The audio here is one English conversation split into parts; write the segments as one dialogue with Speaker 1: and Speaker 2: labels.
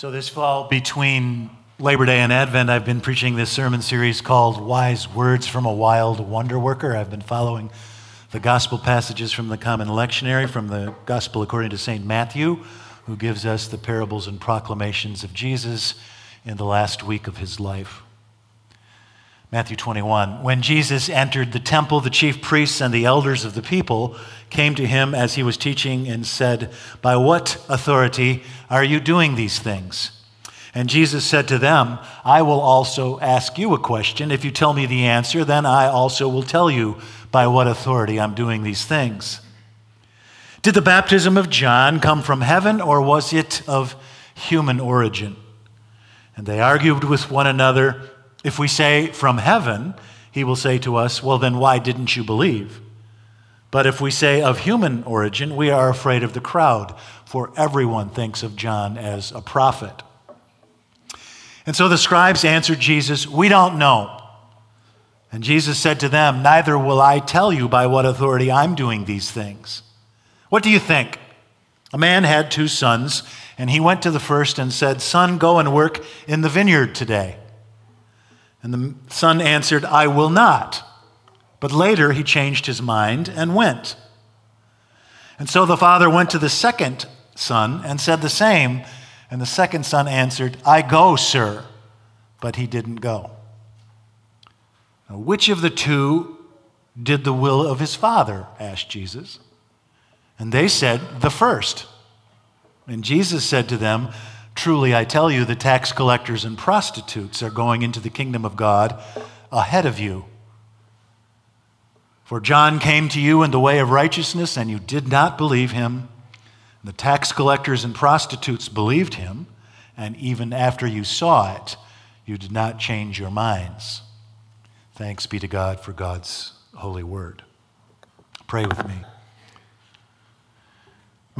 Speaker 1: So, this fall between Labor Day and Advent, I've been preaching this sermon series called Wise Words from a Wild Wonder Worker. I've been following the gospel passages from the Common Lectionary, from the Gospel according to St. Matthew, who gives us the parables and proclamations of Jesus in the last week of his life. Matthew 21. When Jesus entered the temple, the chief priests and the elders of the people came to him as he was teaching and said, By what authority are you doing these things? And Jesus said to them, I will also ask you a question. If you tell me the answer, then I also will tell you by what authority I'm doing these things. Did the baptism of John come from heaven, or was it of human origin? And they argued with one another. If we say from heaven, he will say to us, Well, then why didn't you believe? But if we say of human origin, we are afraid of the crowd, for everyone thinks of John as a prophet. And so the scribes answered Jesus, We don't know. And Jesus said to them, Neither will I tell you by what authority I'm doing these things. What do you think? A man had two sons, and he went to the first and said, Son, go and work in the vineyard today. And the son answered, I will not. But later he changed his mind and went. And so the father went to the second son and said the same. And the second son answered, I go, sir. But he didn't go. Now, which of the two did the will of his father? asked Jesus. And they said, The first. And Jesus said to them, Truly, I tell you, the tax collectors and prostitutes are going into the kingdom of God ahead of you. For John came to you in the way of righteousness, and you did not believe him. The tax collectors and prostitutes believed him, and even after you saw it, you did not change your minds. Thanks be to God for God's holy word. Pray with me.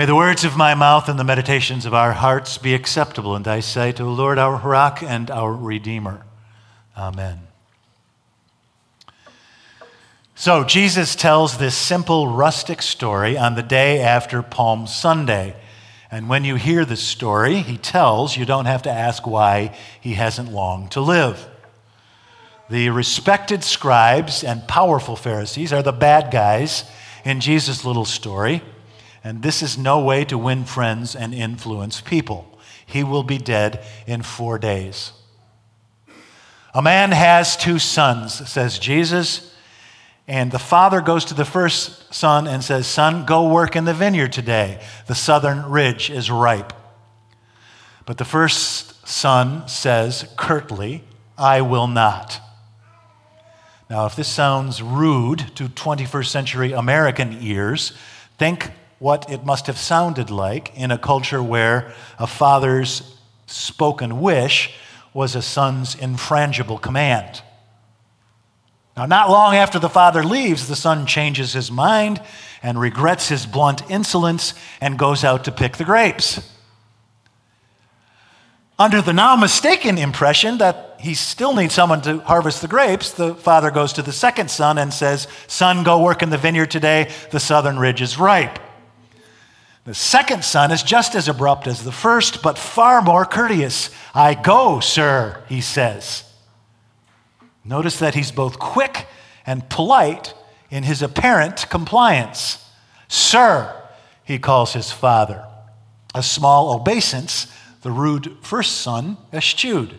Speaker 1: May the words of my mouth and the meditations of our hearts be acceptable in thy sight, O Lord, our rock and our redeemer. Amen. So, Jesus tells this simple, rustic story on the day after Palm Sunday. And when you hear the story he tells, you don't have to ask why he hasn't long to live. The respected scribes and powerful Pharisees are the bad guys in Jesus' little story. And this is no way to win friends and influence people. He will be dead in four days. A man has two sons, says Jesus. And the father goes to the first son and says, Son, go work in the vineyard today. The southern ridge is ripe. But the first son says curtly, I will not. Now, if this sounds rude to 21st century American ears, think what it must have sounded like in a culture where a father's spoken wish was a son's infrangible command. Now, not long after the father leaves, the son changes his mind and regrets his blunt insolence and goes out to pick the grapes. Under the now mistaken impression that he still needs someone to harvest the grapes, the father goes to the second son and says, Son, go work in the vineyard today. The southern ridge is ripe. The second son is just as abrupt as the first, but far more courteous. I go, sir, he says. Notice that he's both quick and polite in his apparent compliance. Sir, he calls his father. A small obeisance the rude first son eschewed.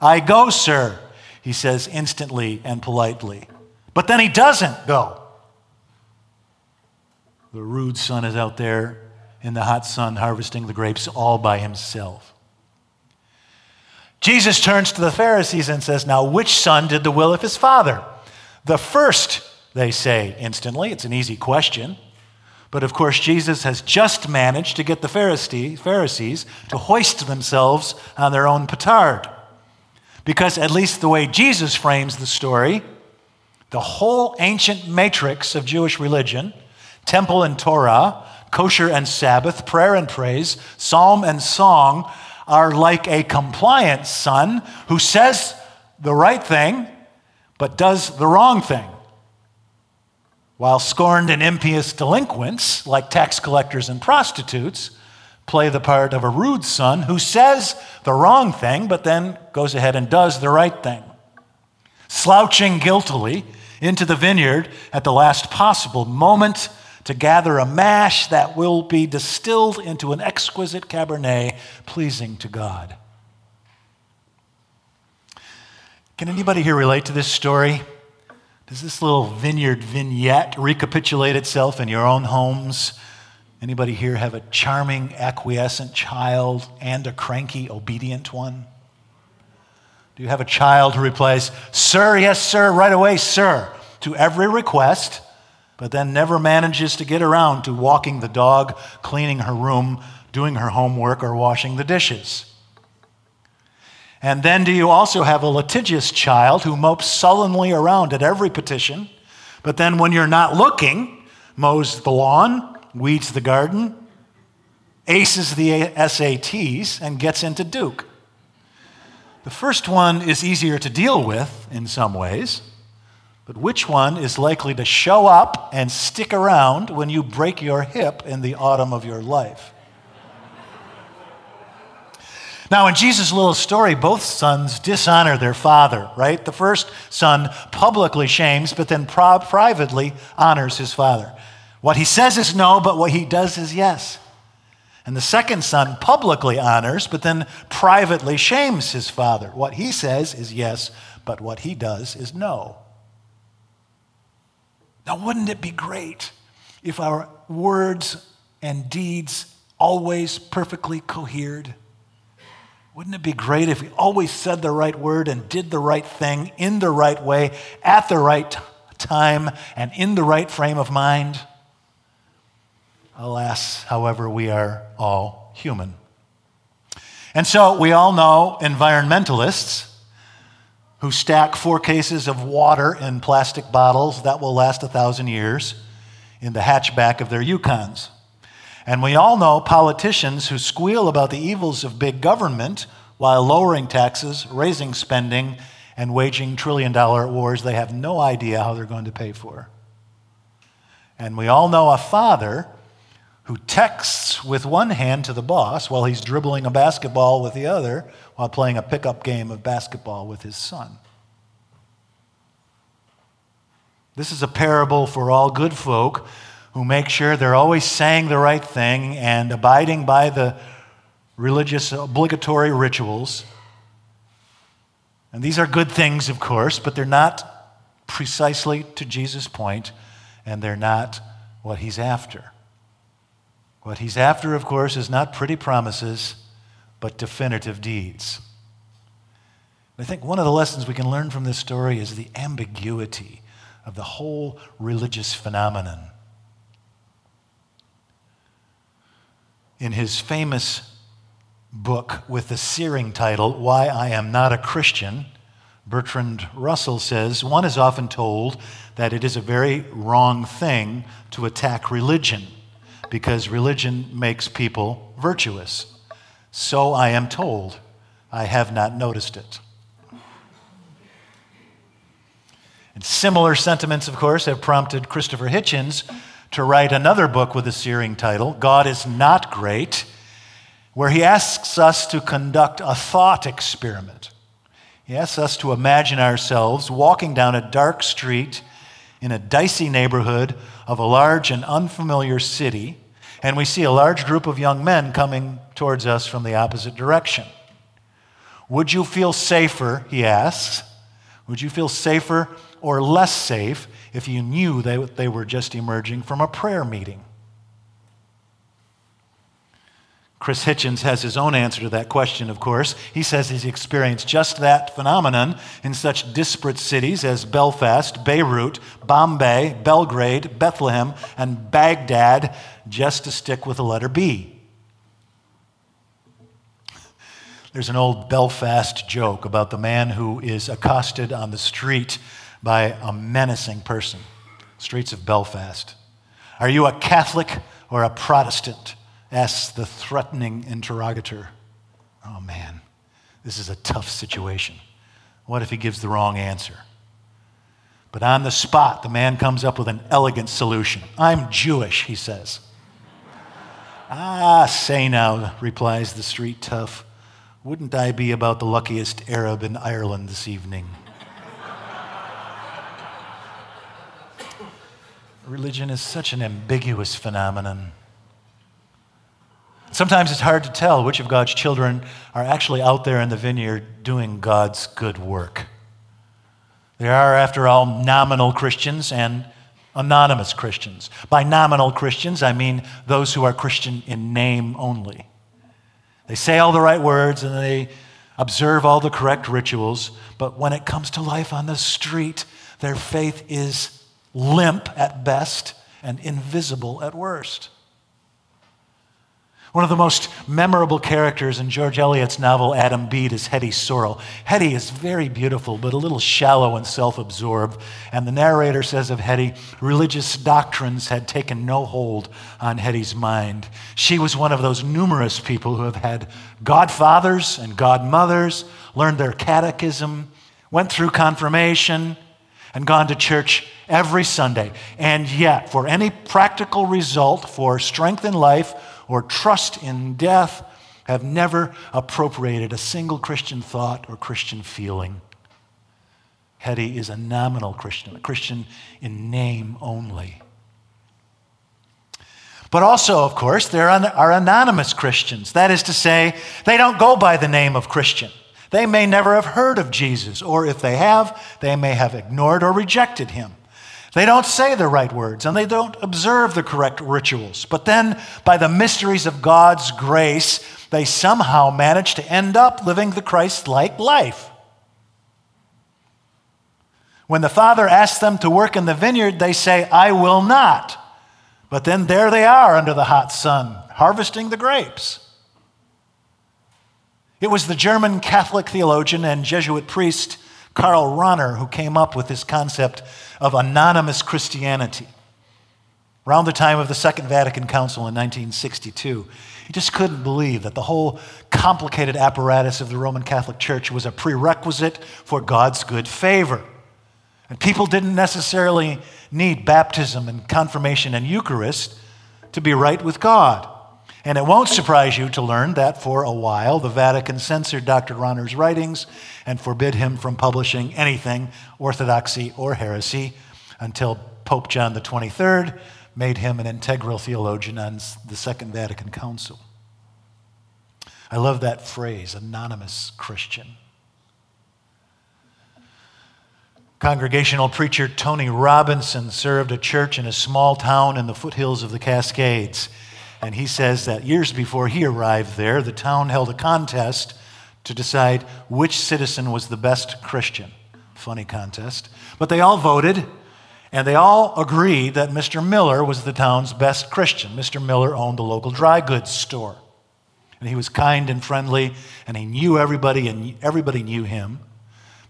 Speaker 1: I go, sir, he says instantly and politely. But then he doesn't go. The rude son is out there in the hot sun harvesting the grapes all by himself. Jesus turns to the Pharisees and says, Now, which son did the will of his father? The first, they say instantly. It's an easy question. But of course, Jesus has just managed to get the Pharisees to hoist themselves on their own petard. Because, at least the way Jesus frames the story, the whole ancient matrix of Jewish religion, temple and Torah, kosher and Sabbath, prayer and praise, psalm and song, are like a compliant son who says the right thing but does the wrong thing. While scorned and impious delinquents, like tax collectors and prostitutes, play the part of a rude son who says the wrong thing, but then goes ahead and does the right thing. Slouching guiltily into the vineyard at the last possible moment to gather a mash that will be distilled into an exquisite Cabernet pleasing to God. Can anybody here relate to this story? Does this little vineyard vignette recapitulate itself in your own homes? Anybody here have a charming, acquiescent child and a cranky, obedient one? Do you have a child who replies, Sir, yes, sir, right away, sir, to every request, but then never manages to get around to walking the dog, cleaning her room, doing her homework, or washing the dishes? And then do you also have a litigious child who mopes sullenly around at every petition, but then when you're not looking, mows the lawn, weeds the garden, aces the SATs, and gets into Duke? The first one is easier to deal with in some ways, but which one is likely to show up and stick around when you break your hip in the autumn of your life? Now, in Jesus' little story, both sons dishonor their father, right? The first son publicly shames, but then pri- privately honors his father. What he says is no, but what he does is yes. And the second son publicly honors, but then privately shames his father. What he says is yes, but what he does is no. Now, wouldn't it be great if our words and deeds always perfectly cohered? Wouldn't it be great if we always said the right word and did the right thing in the right way, at the right time, and in the right frame of mind? Alas, however, we are all human. And so we all know environmentalists who stack four cases of water in plastic bottles that will last a thousand years in the hatchback of their Yukons. And we all know politicians who squeal about the evils of big government while lowering taxes, raising spending, and waging trillion dollar wars they have no idea how they're going to pay for. And we all know a father who texts with one hand to the boss while he's dribbling a basketball with the other while playing a pickup game of basketball with his son. This is a parable for all good folk who make sure they're always saying the right thing and abiding by the religious obligatory rituals. And these are good things, of course, but they're not precisely to Jesus' point, and they're not what he's after. What he's after, of course, is not pretty promises, but definitive deeds. I think one of the lessons we can learn from this story is the ambiguity of the whole religious phenomenon. in his famous book with the searing title, Why I Am Not a Christian, Bertrand Russell says one is often told that it is a very wrong thing to attack religion because religion makes people virtuous. So I am told. I have not noticed it. And similar sentiments, of course, have prompted Christopher Hitchens to write another book with a searing title, God is Not Great, where he asks us to conduct a thought experiment. He asks us to imagine ourselves walking down a dark street in a dicey neighborhood of a large and unfamiliar city, and we see a large group of young men coming towards us from the opposite direction. Would you feel safer, he asks? Would you feel safer or less safe if you knew they, they were just emerging from a prayer meeting? Chris Hitchens has his own answer to that question, of course. He says he's experienced just that phenomenon in such disparate cities as Belfast, Beirut, Bombay, Belgrade, Bethlehem, and Baghdad, just to stick with the letter B. There's an old Belfast joke about the man who is accosted on the street by a menacing person. Streets of Belfast. Are you a Catholic or a Protestant? Asks the threatening interrogator. Oh man, this is a tough situation. What if he gives the wrong answer? But on the spot, the man comes up with an elegant solution. I'm Jewish, he says. Ah, say now, replies the street tough. Wouldn't I be about the luckiest Arab in Ireland this evening? Religion is such an ambiguous phenomenon. Sometimes it's hard to tell which of God's children are actually out there in the vineyard doing God's good work. There are, after all, nominal Christians and anonymous Christians. By nominal Christians, I mean those who are Christian in name only. They say all the right words and they observe all the correct rituals, but when it comes to life on the street, their faith is limp at best and invisible at worst. One of the most memorable characters in George Eliot's novel Adam Bede is Hetty Sorrel. Hetty is very beautiful, but a little shallow and self absorbed. And the narrator says of Hetty, religious doctrines had taken no hold on Hetty's mind. She was one of those numerous people who have had godfathers and godmothers, learned their catechism, went through confirmation, and gone to church every Sunday. And yet, for any practical result, for strength in life, or trust in death have never appropriated a single Christian thought or Christian feeling. Hetty is a nominal Christian, a Christian in name only. But also, of course, there are anonymous Christians. That is to say, they don't go by the name of Christian. They may never have heard of Jesus, or if they have, they may have ignored or rejected him. They don't say the right words and they don't observe the correct rituals. But then, by the mysteries of God's grace, they somehow manage to end up living the Christ like life. When the Father asks them to work in the vineyard, they say, I will not. But then there they are under the hot sun, harvesting the grapes. It was the German Catholic theologian and Jesuit priest Karl Rahner who came up with this concept of anonymous Christianity. Around the time of the Second Vatican Council in 1962, he just couldn't believe that the whole complicated apparatus of the Roman Catholic Church was a prerequisite for God's good favor. And people didn't necessarily need baptism and confirmation and Eucharist to be right with God. And it won't surprise you to learn that for a while the Vatican censored Dr. Rahner's writings and forbid him from publishing anything orthodoxy or heresy until Pope John 23rd made him an integral theologian on the Second Vatican Council. I love that phrase, anonymous Christian. Congregational preacher Tony Robinson served a church in a small town in the foothills of the Cascades. And he says that years before he arrived there, the town held a contest to decide which citizen was the best Christian. Funny contest. But they all voted, and they all agreed that Mr. Miller was the town's best Christian. Mr. Miller owned the local dry goods store. And he was kind and friendly, and he knew everybody, and everybody knew him.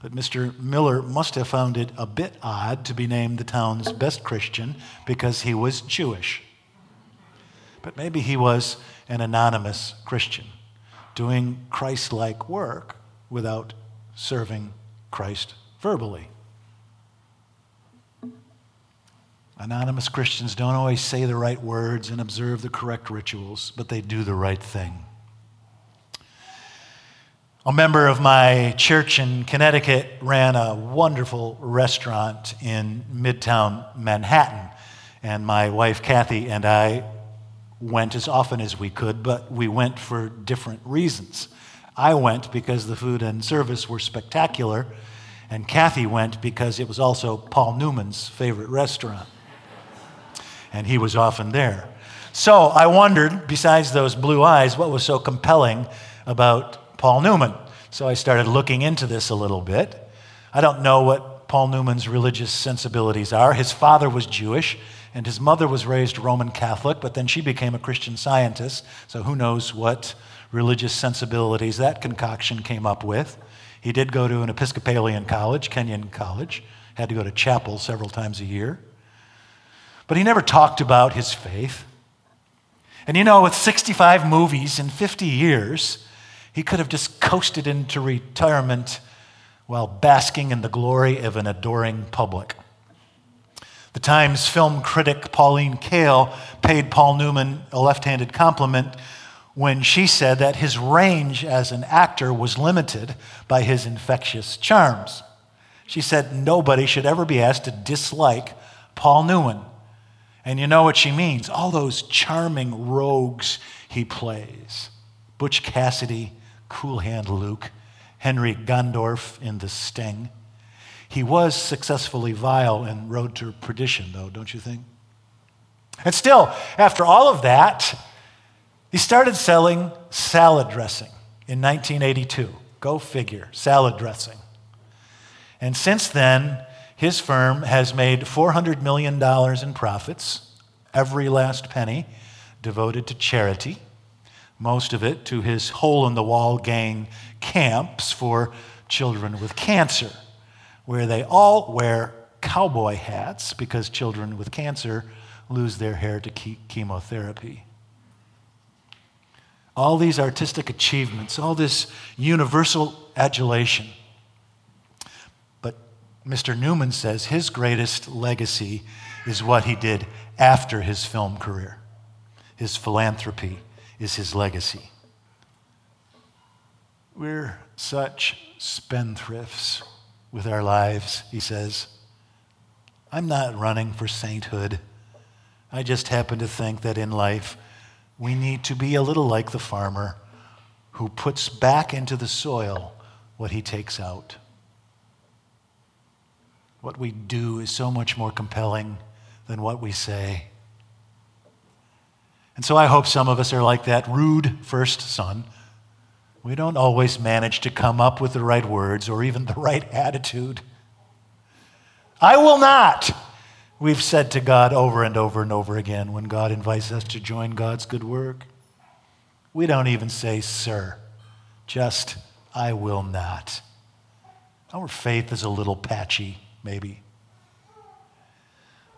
Speaker 1: But Mr. Miller must have found it a bit odd to be named the town's best Christian because he was Jewish. But maybe he was an anonymous Christian doing Christ like work without serving Christ verbally. Anonymous Christians don't always say the right words and observe the correct rituals, but they do the right thing. A member of my church in Connecticut ran a wonderful restaurant in Midtown Manhattan. And my wife Kathy and I went as often as we could, but we went for different reasons. I went because the food and service were spectacular, and Kathy went because it was also Paul Newman's favorite restaurant. And he was often there. So I wondered, besides those blue eyes, what was so compelling about Paul Newman. So I started looking into this a little bit. I don't know what Paul Newman's religious sensibilities are. His father was Jewish and his mother was raised Roman Catholic, but then she became a Christian scientist, so who knows what religious sensibilities that concoction came up with. He did go to an Episcopalian college, Kenyon College, had to go to chapel several times a year. But he never talked about his faith. And you know, with 65 movies in 50 years, he could have just coasted into retirement while basking in the glory of an adoring public. The Times film critic Pauline Kael paid Paul Newman a left handed compliment when she said that his range as an actor was limited by his infectious charms. She said nobody should ever be asked to dislike Paul Newman. And you know what she means all those charming rogues he plays Butch Cassidy, Cool Hand Luke, Henry Gondorff in The Sting. He was successfully vile and Road to Perdition, though, don't you think? And still, after all of that, he started selling salad dressing in 1982. Go figure, salad dressing. And since then, his firm has made $400 million in profits, every last penny devoted to charity, most of it to his hole in the wall gang camps for children with cancer where they all wear cowboy hats because children with cancer lose their hair to chemotherapy. All these artistic achievements, all this universal adulation. But Mr. Newman says his greatest legacy is what he did after his film career. His philanthropy is his legacy. We're such spendthrifts with our lives, he says. I'm not running for sainthood. I just happen to think that in life, we need to be a little like the farmer who puts back into the soil what he takes out. What we do is so much more compelling than what we say. And so I hope some of us are like that rude first son we don't always manage to come up with the right words or even the right attitude. I will not, we've said to God over and over and over again when God invites us to join God's good work. We don't even say, sir, just, I will not. Our faith is a little patchy, maybe.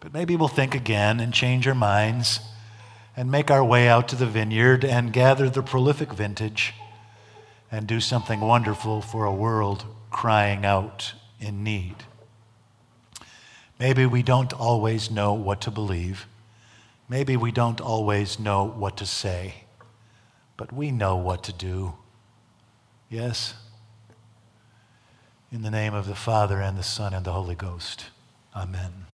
Speaker 1: But maybe we'll think again and change our minds and make our way out to the vineyard and gather the prolific vintage and do something wonderful for a world crying out in need. Maybe we don't always know what to believe. Maybe we don't always know what to say, but we know what to do. Yes? In the name of the Father, and the Son, and the Holy Ghost. Amen.